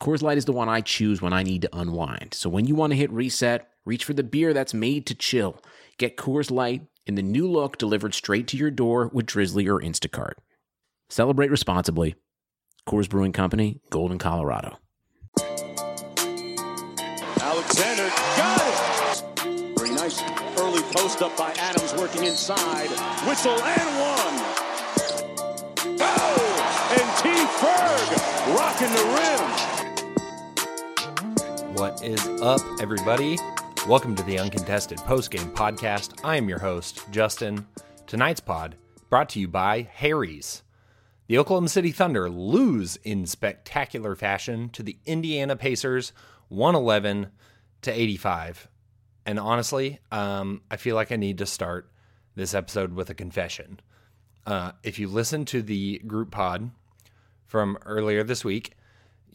Coors Light is the one I choose when I need to unwind. So when you want to hit reset, reach for the beer that's made to chill. Get Coors Light in the new look delivered straight to your door with Drizly or Instacart. Celebrate responsibly. Coors Brewing Company, Golden, Colorado. Alexander got it. Very nice early post up by Adams working inside. Whistle and one. Oh! And T. Ferg rocking the rim. What is up, everybody? Welcome to the Uncontested Postgame Podcast. I am your host, Justin. Tonight's pod brought to you by Harry's. The Oklahoma City Thunder lose in spectacular fashion to the Indiana Pacers 111 to 85. And honestly, um, I feel like I need to start this episode with a confession. Uh, if you listen to the group pod from earlier this week,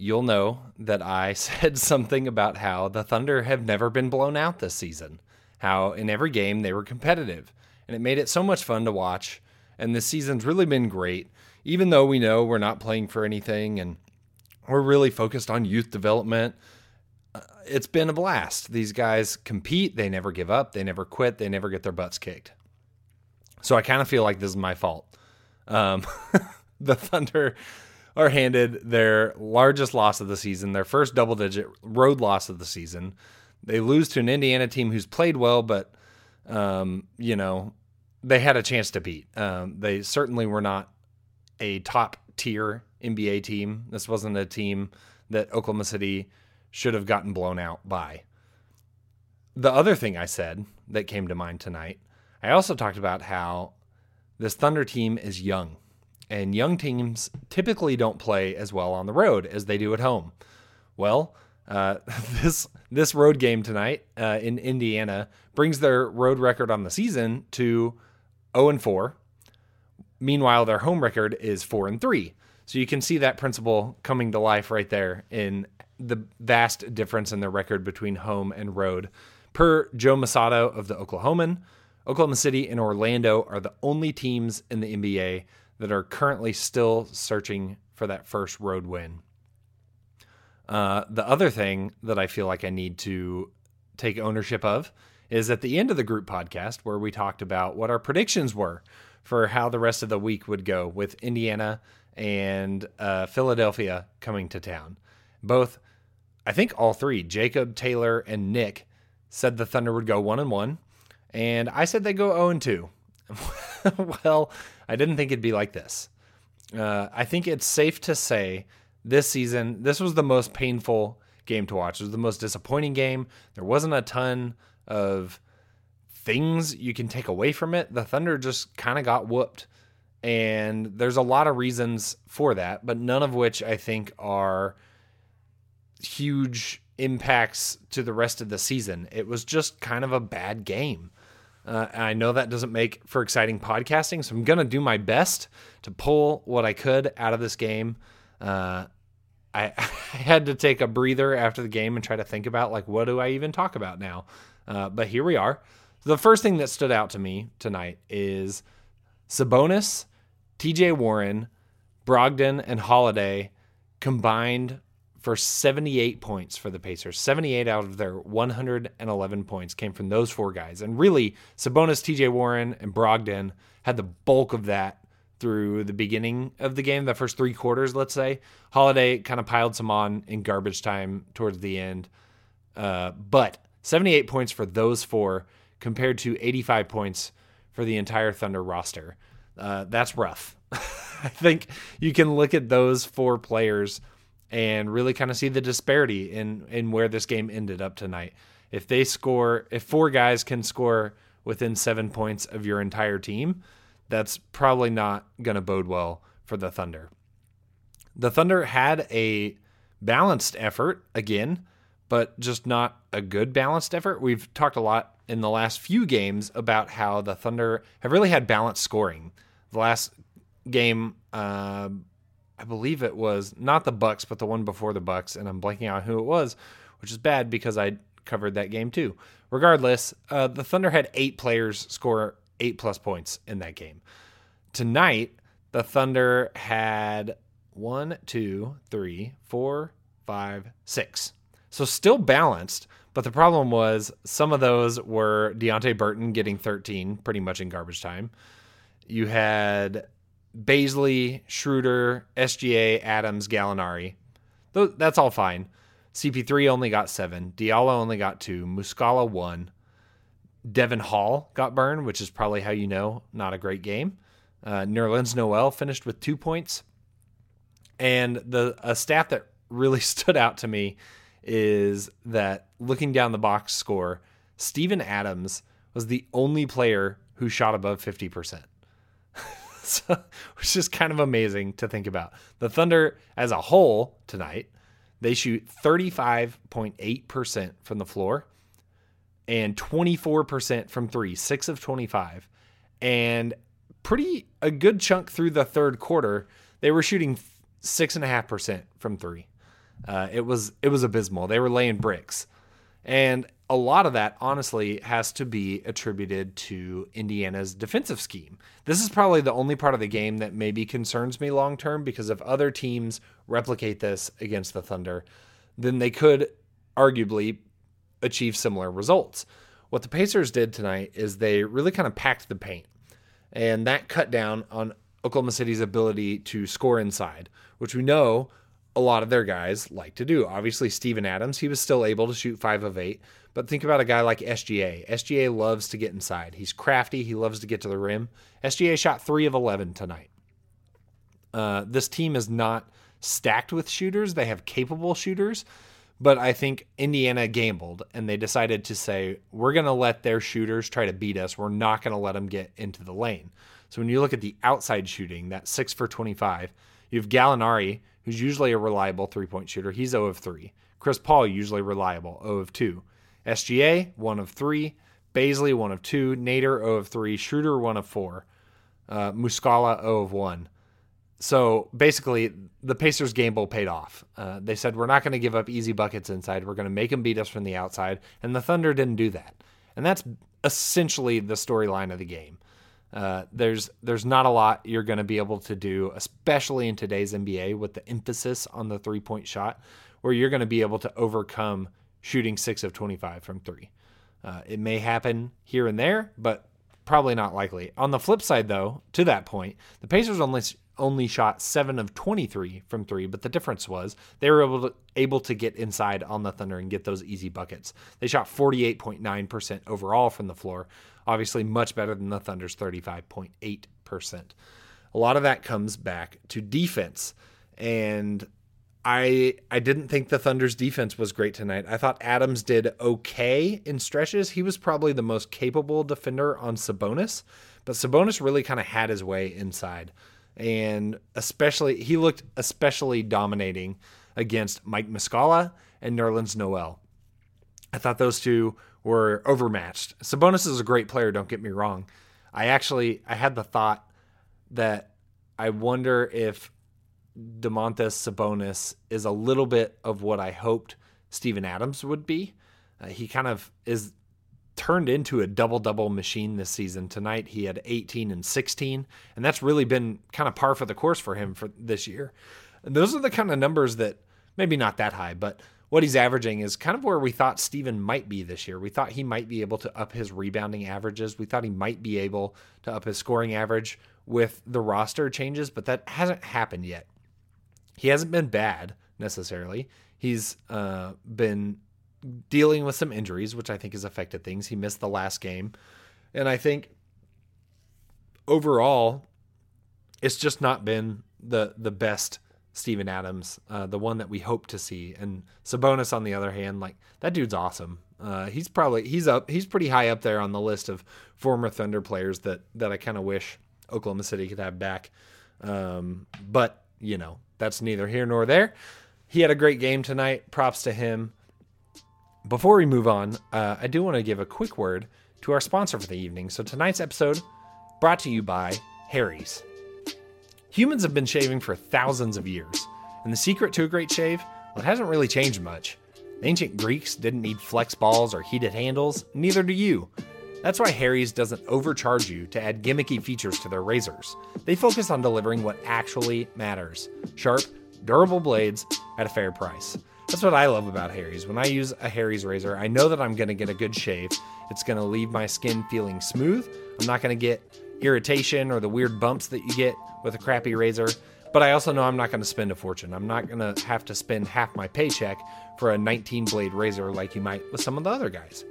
you'll know that I said something about how the Thunder have never been blown out this season, how in every game they were competitive, and it made it so much fun to watch. And this season's really been great, even though we know we're not playing for anything and we're really focused on youth development. Uh, it's been a blast. These guys compete, they never give up, they never quit, they never get their butts kicked. So I kind of feel like this is my fault. Um, the Thunder are handed their largest loss of the season, their first double digit road loss of the season. They lose to an Indiana team who's played well, but, um, you know, they had a chance to beat. Um, they certainly were not a top tier NBA team. This wasn't a team that Oklahoma City should have gotten blown out by. The other thing I said that came to mind tonight, I also talked about how this Thunder team is young and young teams typically don't play as well on the road as they do at home. Well, uh, this this road game tonight uh, in Indiana brings their road record on the season to 0 and 4. Meanwhile, their home record is 4 and 3. So you can see that principle coming to life right there in the vast difference in their record between home and road. Per Joe Mussatto of the Oklahoman, Oklahoma City and Orlando are the only teams in the NBA that are currently still searching for that first road win. Uh, the other thing that I feel like I need to take ownership of is at the end of the group podcast where we talked about what our predictions were for how the rest of the week would go with Indiana and uh, Philadelphia coming to town. Both, I think all three, Jacob, Taylor, and Nick said the Thunder would go one and one, and I said they go zero oh and two. well, I didn't think it'd be like this. Uh, I think it's safe to say this season, this was the most painful game to watch. It was the most disappointing game. There wasn't a ton of things you can take away from it. The Thunder just kind of got whooped. And there's a lot of reasons for that, but none of which I think are huge impacts to the rest of the season. It was just kind of a bad game. Uh, I know that doesn't make for exciting podcasting, so I'm going to do my best to pull what I could out of this game. Uh, I, I, had to take a breather after the game and try to think about like what do I even talk about now. Uh, but here we are. The first thing that stood out to me tonight is Sabonis, TJ Warren, Brogdon, and Holiday combined for 78 points for the Pacers. 78 out of their 111 points came from those four guys. And really, Sabonis, TJ Warren, and Brogdon had the bulk of that through the beginning of the game, the first three quarters, let's say. Holiday kind of piled some on in garbage time towards the end. Uh, but 78 points for those four compared to 85 points for the entire Thunder roster. Uh, that's rough. I think you can look at those four players and really kind of see the disparity in in where this game ended up tonight. If they score, if four guys can score within seven points of your entire team, that's probably not going to bode well for the Thunder. The Thunder had a balanced effort again, but just not a good balanced effort. We've talked a lot in the last few games about how the Thunder have really had balanced scoring. The last game, uh, I believe it was not the Bucks, but the one before the Bucks, and I'm blanking on who it was, which is bad because I covered that game too. Regardless, uh, the Thunder had eight players score eight plus points in that game. Tonight, the Thunder had one, two, three, four, five, six. So still balanced, but the problem was some of those were Deonte Burton getting 13 pretty much in garbage time. You had Bazley, Schroeder, SGA, Adams, Gallinari. That's all fine. CP3 only got seven. Diallo only got two. Muscala one. Devon Hall got burned, which is probably how you know not a great game. Uh, Nerlens Noel finished with two points. And the a stat that really stood out to me is that looking down the box score, Steven Adams was the only player who shot above 50%. so, which is kind of amazing to think about. The Thunder as a whole tonight, they shoot 35.8% from the floor and 24% from 3, 6 of 25. And pretty a good chunk through the third quarter, they were shooting 6.5% from 3. Uh, it was it was abysmal. They were laying bricks. And a lot of that, honestly, has to be attributed to Indiana's defensive scheme. This is probably the only part of the game that maybe concerns me long term because if other teams replicate this against the Thunder, then they could arguably achieve similar results. What the Pacers did tonight is they really kind of packed the paint, and that cut down on Oklahoma City's ability to score inside, which we know a lot of their guys like to do. Obviously, Steven Adams, he was still able to shoot five of eight. But think about a guy like SGA. SGA loves to get inside. He's crafty. He loves to get to the rim. SGA shot three of 11 tonight. Uh, this team is not stacked with shooters. They have capable shooters. But I think Indiana gambled and they decided to say, we're going to let their shooters try to beat us. We're not going to let them get into the lane. So when you look at the outside shooting, that six for 25, you have Gallinari, who's usually a reliable three point shooter. He's 0 of 3. Chris Paul, usually reliable, 0 of 2. SGA, 1 of 3. Bazley, 1 of 2. Nader, 0 of 3. Schroeder, 1 of 4. Uh, Muscala, 0 of 1. So basically, the Pacers' game bowl paid off. Uh, they said, We're not going to give up easy buckets inside. We're going to make them beat us from the outside. And the Thunder didn't do that. And that's essentially the storyline of the game. Uh, there's there's not a lot you're going to be able to do, especially in today's NBA with the emphasis on the three point shot, where you're going to be able to overcome shooting six of 25 from three. Uh, it may happen here and there, but probably not likely. On the flip side, though, to that point, the Pacers only only shot seven of 23 from three, but the difference was they were able to, able to get inside on the Thunder and get those easy buckets. They shot 48.9% overall from the floor, obviously much better than the Thunder's 35.8%. A lot of that comes back to defense. And I I didn't think the Thunder's defense was great tonight. I thought Adams did okay in stretches. He was probably the most capable defender on Sabonis, but Sabonis really kind of had his way inside. And especially he looked especially dominating against Mike Muscala and Nerlens Noel. I thought those two were overmatched. Sabonis is a great player, don't get me wrong. I actually I had the thought that I wonder if Domantas Sabonis is a little bit of what I hoped Steven Adams would be. Uh, he kind of is turned into a double double machine this season. Tonight he had 18 and 16, and that's really been kind of par for the course for him for this year. And those are the kind of numbers that maybe not that high, but what he's averaging is kind of where we thought Steven might be this year. We thought he might be able to up his rebounding averages. We thought he might be able to up his scoring average with the roster changes, but that hasn't happened yet. He hasn't been bad necessarily. He's uh, been dealing with some injuries, which I think has affected things. He missed the last game. And I think overall, it's just not been the the best Steven Adams, uh, the one that we hope to see. And Sabonis, on the other hand, like that dude's awesome. Uh, he's probably he's up he's pretty high up there on the list of former Thunder players that that I kind of wish Oklahoma City could have back. Um, but you know that's neither here nor there. He had a great game tonight. Props to him. Before we move on, uh, I do want to give a quick word to our sponsor for the evening. So tonight's episode brought to you by Harry's. Humans have been shaving for thousands of years, and the secret to a great shave, well, it hasn't really changed much. The ancient Greeks didn't need flex balls or heated handles, neither do you. That's why Harry's doesn't overcharge you to add gimmicky features to their razors. They focus on delivering what actually matters sharp, durable blades at a fair price. That's what I love about Harry's. When I use a Harry's razor, I know that I'm going to get a good shave. It's going to leave my skin feeling smooth. I'm not going to get irritation or the weird bumps that you get with a crappy razor. But I also know I'm not going to spend a fortune. I'm not going to have to spend half my paycheck for a 19 blade razor like you might with some of the other guys.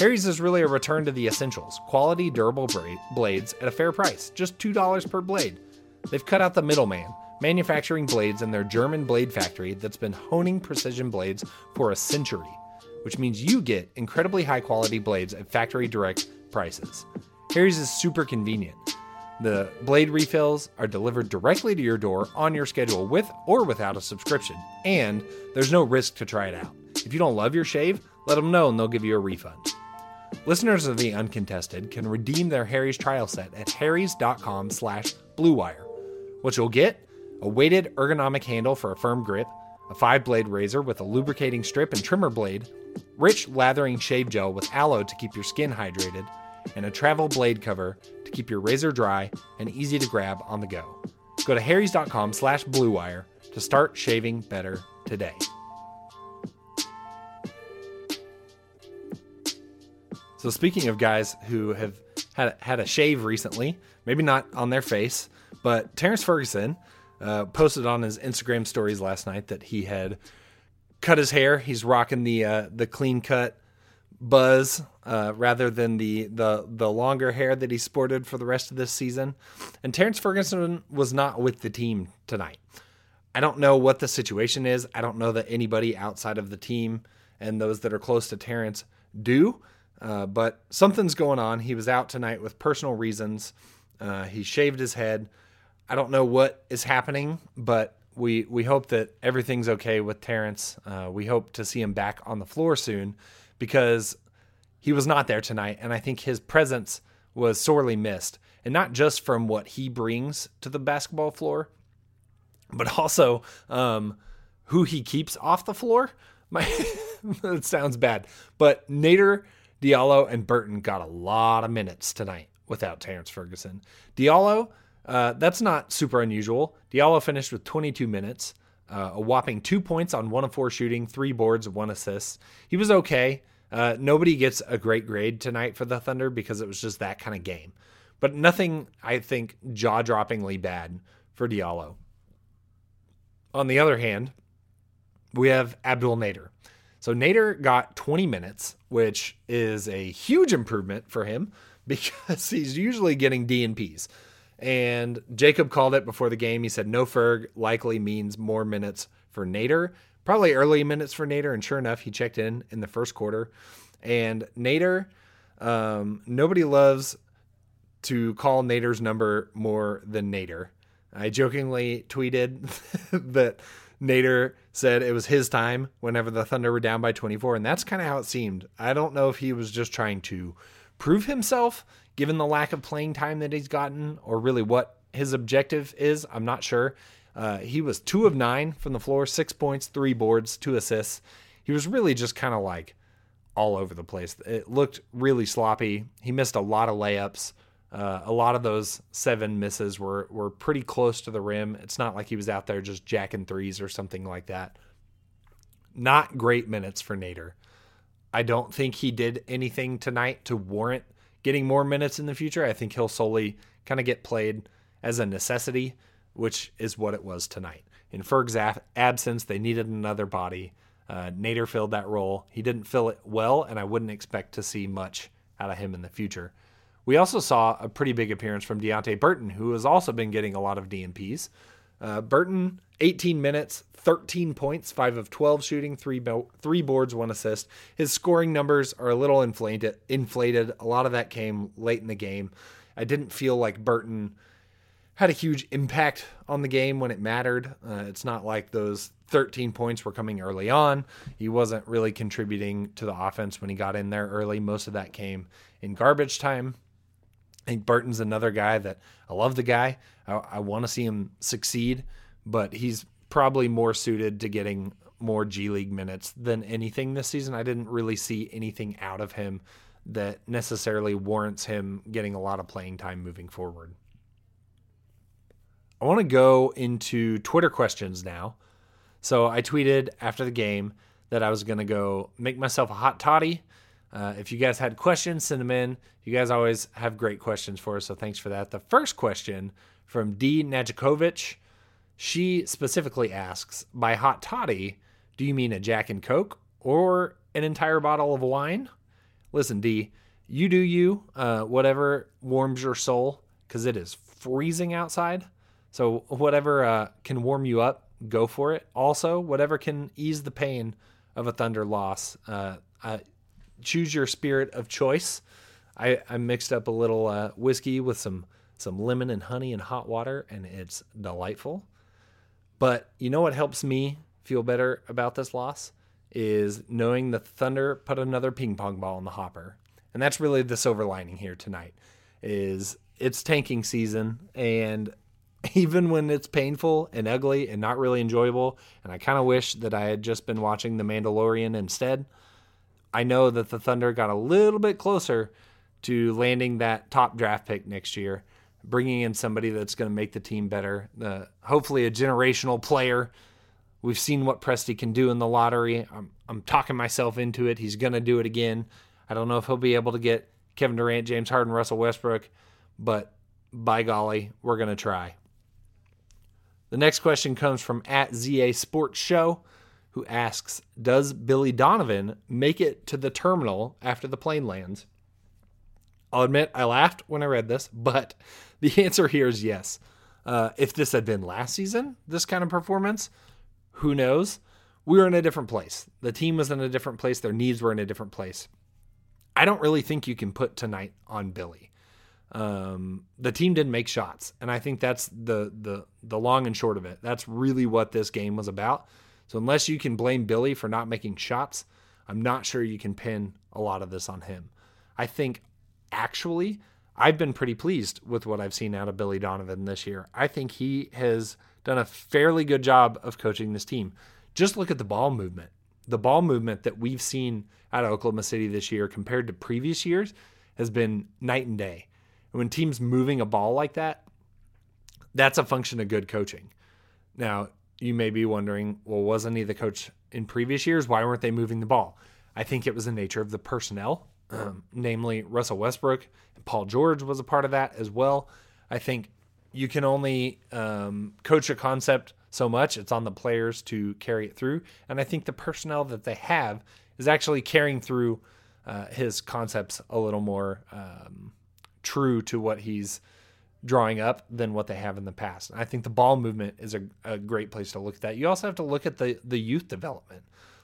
Harry's is really a return to the essentials quality, durable bra- blades at a fair price, just $2 per blade. They've cut out the middleman, manufacturing blades in their German blade factory that's been honing precision blades for a century, which means you get incredibly high quality blades at factory direct prices. Harry's is super convenient. The blade refills are delivered directly to your door on your schedule with or without a subscription, and there's no risk to try it out. If you don't love your shave, let them know and they'll give you a refund. Listeners of the Uncontested can redeem their Harry's trial set at harrys.com slash bluewire. What you'll get, a weighted ergonomic handle for a firm grip, a five-blade razor with a lubricating strip and trimmer blade, rich lathering shave gel with aloe to keep your skin hydrated, and a travel blade cover to keep your razor dry and easy to grab on the go. Go to harrys.com slash bluewire to start shaving better today. So speaking of guys who have had had a shave recently, maybe not on their face, but Terrence Ferguson uh, posted on his Instagram stories last night that he had cut his hair. He's rocking the uh, the clean cut buzz uh, rather than the the the longer hair that he sported for the rest of this season. And Terrence Ferguson was not with the team tonight. I don't know what the situation is. I don't know that anybody outside of the team and those that are close to Terrence do. Uh, but something's going on. He was out tonight with personal reasons. Uh, he shaved his head. I don't know what is happening, but we we hope that everything's okay with Terrence. Uh, we hope to see him back on the floor soon because he was not there tonight, and I think his presence was sorely missed, and not just from what he brings to the basketball floor, but also um, who he keeps off the floor. My that sounds bad, but Nader Diallo and Burton got a lot of minutes tonight without Terrence Ferguson. Diallo, uh, that's not super unusual. Diallo finished with 22 minutes, uh, a whopping two points on one of four shooting, three boards, one assist. He was okay. Uh, nobody gets a great grade tonight for the Thunder because it was just that kind of game. But nothing, I think, jaw droppingly bad for Diallo. On the other hand, we have Abdul Nader. So Nader got 20 minutes, which is a huge improvement for him because he's usually getting DNP's. And Jacob called it before the game. He said no Ferg likely means more minutes for Nader, probably early minutes for Nader. And sure enough, he checked in in the first quarter. And Nader, um, nobody loves to call Nader's number more than Nader. I jokingly tweeted that Nader said it was his time whenever the Thunder were down by 24, and that's kind of how it seemed. I don't know if he was just trying to prove himself given the lack of playing time that he's gotten, or really what his objective is. I'm not sure. Uh, he was two of nine from the floor, six points, three boards, two assists. He was really just kind of like all over the place. It looked really sloppy. He missed a lot of layups. Uh, a lot of those seven misses were were pretty close to the rim. It's not like he was out there just jacking threes or something like that. Not great minutes for Nader. I don't think he did anything tonight to warrant getting more minutes in the future. I think he'll solely kind of get played as a necessity, which is what it was tonight. In Ferg's absence, they needed another body. Uh, Nader filled that role. He didn't fill it well, and I wouldn't expect to see much out of him in the future. We also saw a pretty big appearance from Deonte Burton, who has also been getting a lot of DNPs. Uh, Burton, 18 minutes, 13 points, 5 of 12 shooting, 3, bo- three boards, 1 assist. His scoring numbers are a little inflated, inflated. A lot of that came late in the game. I didn't feel like Burton had a huge impact on the game when it mattered. Uh, it's not like those 13 points were coming early on. He wasn't really contributing to the offense when he got in there early. Most of that came in garbage time. I think Burton's another guy that I love the guy. I, I want to see him succeed, but he's probably more suited to getting more G League minutes than anything this season. I didn't really see anything out of him that necessarily warrants him getting a lot of playing time moving forward. I want to go into Twitter questions now. So I tweeted after the game that I was going to go make myself a hot toddy. Uh, if you guys had questions, send them in. You guys always have great questions for us, so thanks for that. The first question from D. Najikovic, she specifically asks, by hot toddy, do you mean a Jack and Coke or an entire bottle of wine? Listen, D, you do you, uh, whatever warms your soul, because it is freezing outside. So whatever uh, can warm you up, go for it. Also, whatever can ease the pain of a Thunder loss, uh, choose your spirit of choice. I, I mixed up a little uh, whiskey with some some lemon and honey and hot water, and it's delightful. But you know what helps me feel better about this loss is knowing the Thunder put another ping pong ball in the hopper, and that's really the silver lining here tonight. Is it's tanking season, and even when it's painful and ugly and not really enjoyable, and I kind of wish that I had just been watching The Mandalorian instead, I know that the Thunder got a little bit closer to landing that top draft pick next year, bringing in somebody that's going to make the team better, uh, hopefully a generational player. We've seen what Presti can do in the lottery. I'm, I'm talking myself into it. He's going to do it again. I don't know if he'll be able to get Kevin Durant, James Harden, Russell Westbrook, but by golly, we're going to try. The next question comes from at ZA Sports Show, who asks Does Billy Donovan make it to the terminal after the plane lands? I'll admit I laughed when I read this, but the answer here is yes. Uh, if this had been last season, this kind of performance, who knows? We were in a different place. The team was in a different place. Their needs were in a different place. I don't really think you can put tonight on Billy. Um, the team didn't make shots, and I think that's the the the long and short of it. That's really what this game was about. So unless you can blame Billy for not making shots, I'm not sure you can pin a lot of this on him. I think actually I've been pretty pleased with what I've seen out of Billy Donovan this year. I think he has done a fairly good job of coaching this team. Just look at the ball movement. The ball movement that we've seen out of Oklahoma City this year compared to previous years has been night and day. And when teams moving a ball like that, that's a function of good coaching. Now, you may be wondering, well, wasn't he the coach in previous years? Why weren't they moving the ball? I think it was the nature of the personnel, um, namely Russell Westbrook and Paul George was a part of that as well. I think you can only um, coach a concept so much. It's on the players to carry it through. And I think the personnel that they have is actually carrying through uh, his concepts a little more um, true to what he's drawing up than what they have in the past. I think the ball movement is a, a great place to look at that. You also have to look at the the youth development.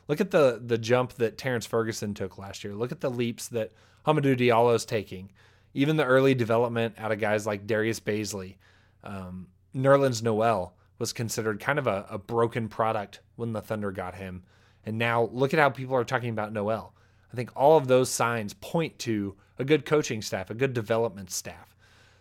Look at the the jump that Terrence Ferguson took last year. Look at the leaps that Hamidou Diallo is taking. Even the early development out of guys like Darius Bazley, um, Nerlens Noel was considered kind of a, a broken product when the Thunder got him. And now look at how people are talking about Noel. I think all of those signs point to a good coaching staff, a good development staff.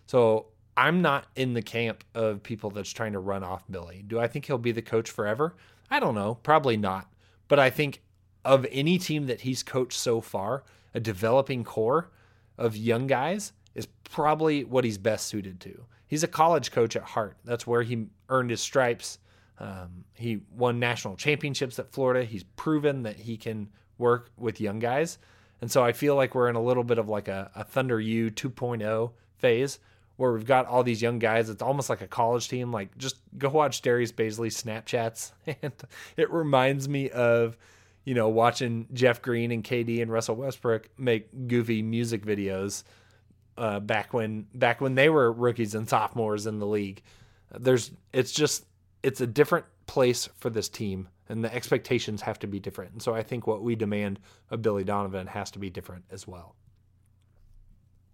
So I'm not in the camp of people that's trying to run off Billy. Do I think he'll be the coach forever? I don't know. Probably not. But I think of any team that he's coached so far, a developing core of young guys is probably what he's best suited to. He's a college coach at heart. That's where he earned his stripes. Um, he won national championships at Florida. He's proven that he can work with young guys. And so I feel like we're in a little bit of like a, a Thunder U 2.0 phase where we've got all these young guys. It's almost like a college team. Like just go watch Darius Bazley's Snapchats. And it reminds me of, you know, watching Jeff Green and KD and Russell Westbrook make goofy music videos uh, back when back when they were rookies and sophomores in the league. There's it's just it's a different place for this team and the expectations have to be different. And so I think what we demand of Billy Donovan has to be different as well.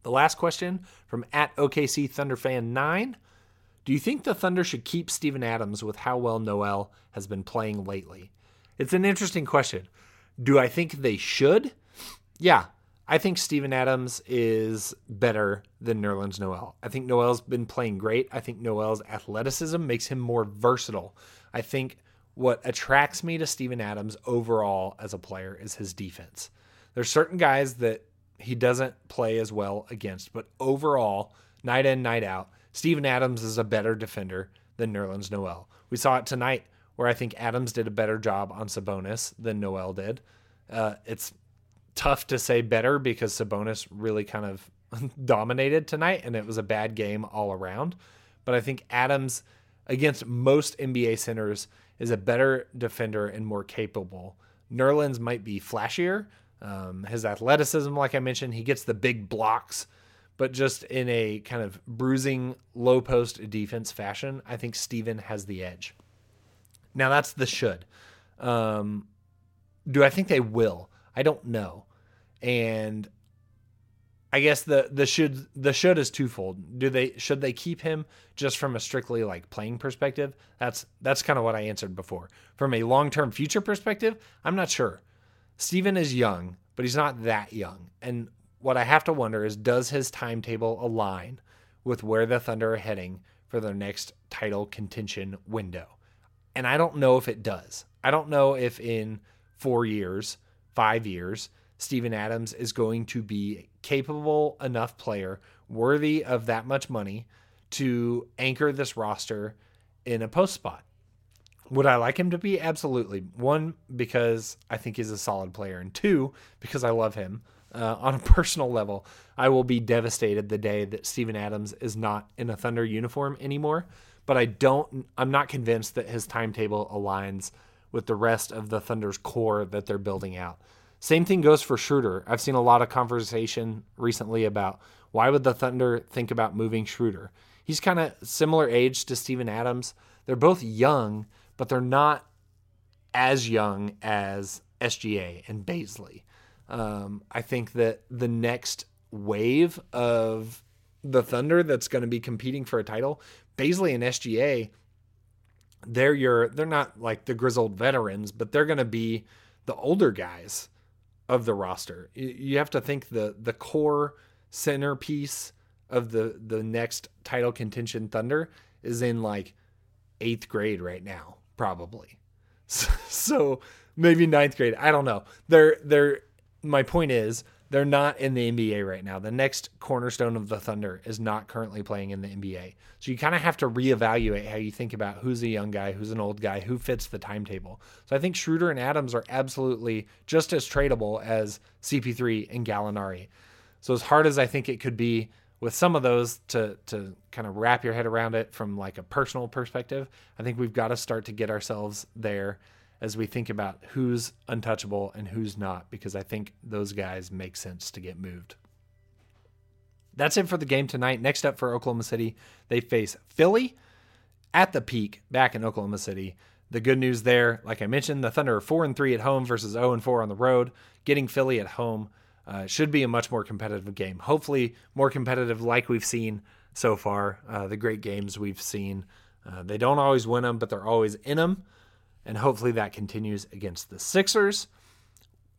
The last question from at OKC Thunder fan 9. Do you think the Thunder should keep Steven Adams with how well Noel has been playing lately? It's an interesting question. Do I think they should? Yeah, I think Steven Adams is better than Nerlens Noel. I think Noel's been playing great. I think Noel's athleticism makes him more versatile. I think what attracts me to Steven Adams overall as a player is his defense. There's certain guys that he doesn't play as well against, but overall, night in, night out, Steven Adams is a better defender than Nerlens Noel. We saw it tonight where I think Adams did a better job on Sabonis than Noel did. Uh, it's tough to say better because Sabonis really kind of dominated tonight and it was a bad game all around. But I think Adams, against most NBA centers, is a better defender and more capable. Nerlens might be flashier. Um, his athleticism, like I mentioned, he gets the big blocks, but just in a kind of bruising low post defense fashion, I think Steven has the edge. Now that's the should. Um, do I think they will? I don't know. And I guess the the should the should is twofold. Do they should they keep him just from a strictly like playing perspective? That's that's kind of what I answered before. From a long-term future perspective, I'm not sure. Steven is young, but he's not that young. And what I have to wonder is does his timetable align with where the Thunder are heading for their next title contention window? And I don't know if it does. I don't know if in 4 years, 5 years, Steven Adams is going to be capable enough player worthy of that much money to anchor this roster in a post spot. Would I like him to be? Absolutely. One, because I think he's a solid player, and two, because I love him. Uh, on a personal level, I will be devastated the day that Steven Adams is not in a Thunder uniform anymore. But I don't, I'm not convinced that his timetable aligns with the rest of the Thunder's core that they're building out. Same thing goes for Schroeder. I've seen a lot of conversation recently about why would the Thunder think about moving Schroeder? He's kind of similar age to Steven Adams. They're both young, but they're not as young as SGA and Bazley. Um, I think that the next wave of the Thunder that's going to be competing for a title, Bazley and SGA, they're your they're not like the grizzled veterans, but they're going to be the older guys of the roster. You have to think the the core centerpiece of the the next title contention Thunder is in like eighth grade right now, probably. So, so maybe ninth grade. I don't know. They're they're my point is they're not in the NBA right now. The next cornerstone of the Thunder is not currently playing in the NBA. So you kind of have to reevaluate how you think about who's a young guy, who's an old guy, who fits the timetable. So I think Schroeder and Adams are absolutely just as tradable as CP3 and Gallinari. So as hard as I think it could be with some of those to to kind of wrap your head around it from like a personal perspective, I think we've got to start to get ourselves there as we think about who's untouchable and who's not, because I think those guys make sense to get moved. That's it for the game tonight. Next up for Oklahoma City, they face Philly at the Peake back in Oklahoma City. The good news there, like I mentioned, the Thunder are 4 and 3 at home versus 0 and 4 on the road. Getting Philly at home uh, should be a much more competitive game. Hopefully, more competitive like we've seen so far. Uh, the great games we've seen. Uh, they don't always win them, but they're always in them and hopefully that continues against the Sixers.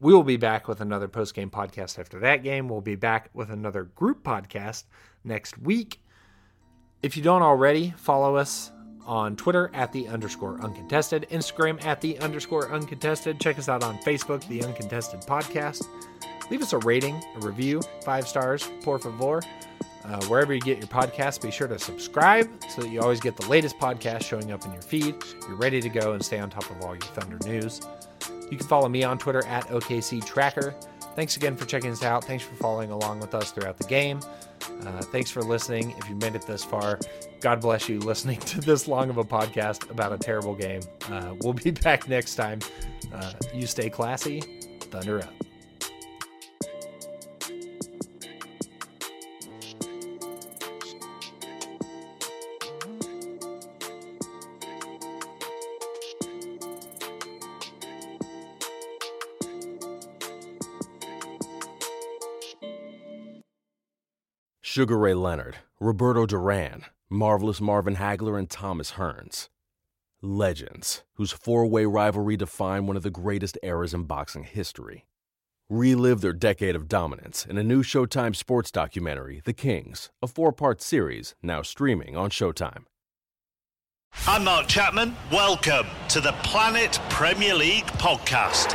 We will be back with another post game podcast after that game. We'll be back with another group podcast next week. If you don't already, follow us on Twitter at the underscore uncontested, Instagram at the underscore uncontested. Check us out on Facebook, the Uncontested Podcast. Leave us a rating, a review, five stars, por favor. Uh, wherever you get your podcast, be sure to subscribe so that you always get the latest podcast showing up in your feed. You're ready to go and stay on top of all your Thunder news. You can follow me on Twitter at OKC Tracker. Thanks again for checking us out. Thanks for following along with us throughout the game. Uh, thanks for listening. If you made it this far, God bless you listening to this long of a podcast about a terrible game. Uh, we'll be back next time. Uh, you stay classy. Thunder up. Sugar Ray Leonard, Roberto Duran, Marvelous Marvin Hagler, and Thomas Hearns. Legends, whose four way rivalry defined one of the greatest eras in boxing history. Relive their decade of dominance in a new Showtime sports documentary, The Kings, a four part series now streaming on Showtime. I'm Mark Chapman. Welcome to the Planet Premier League podcast.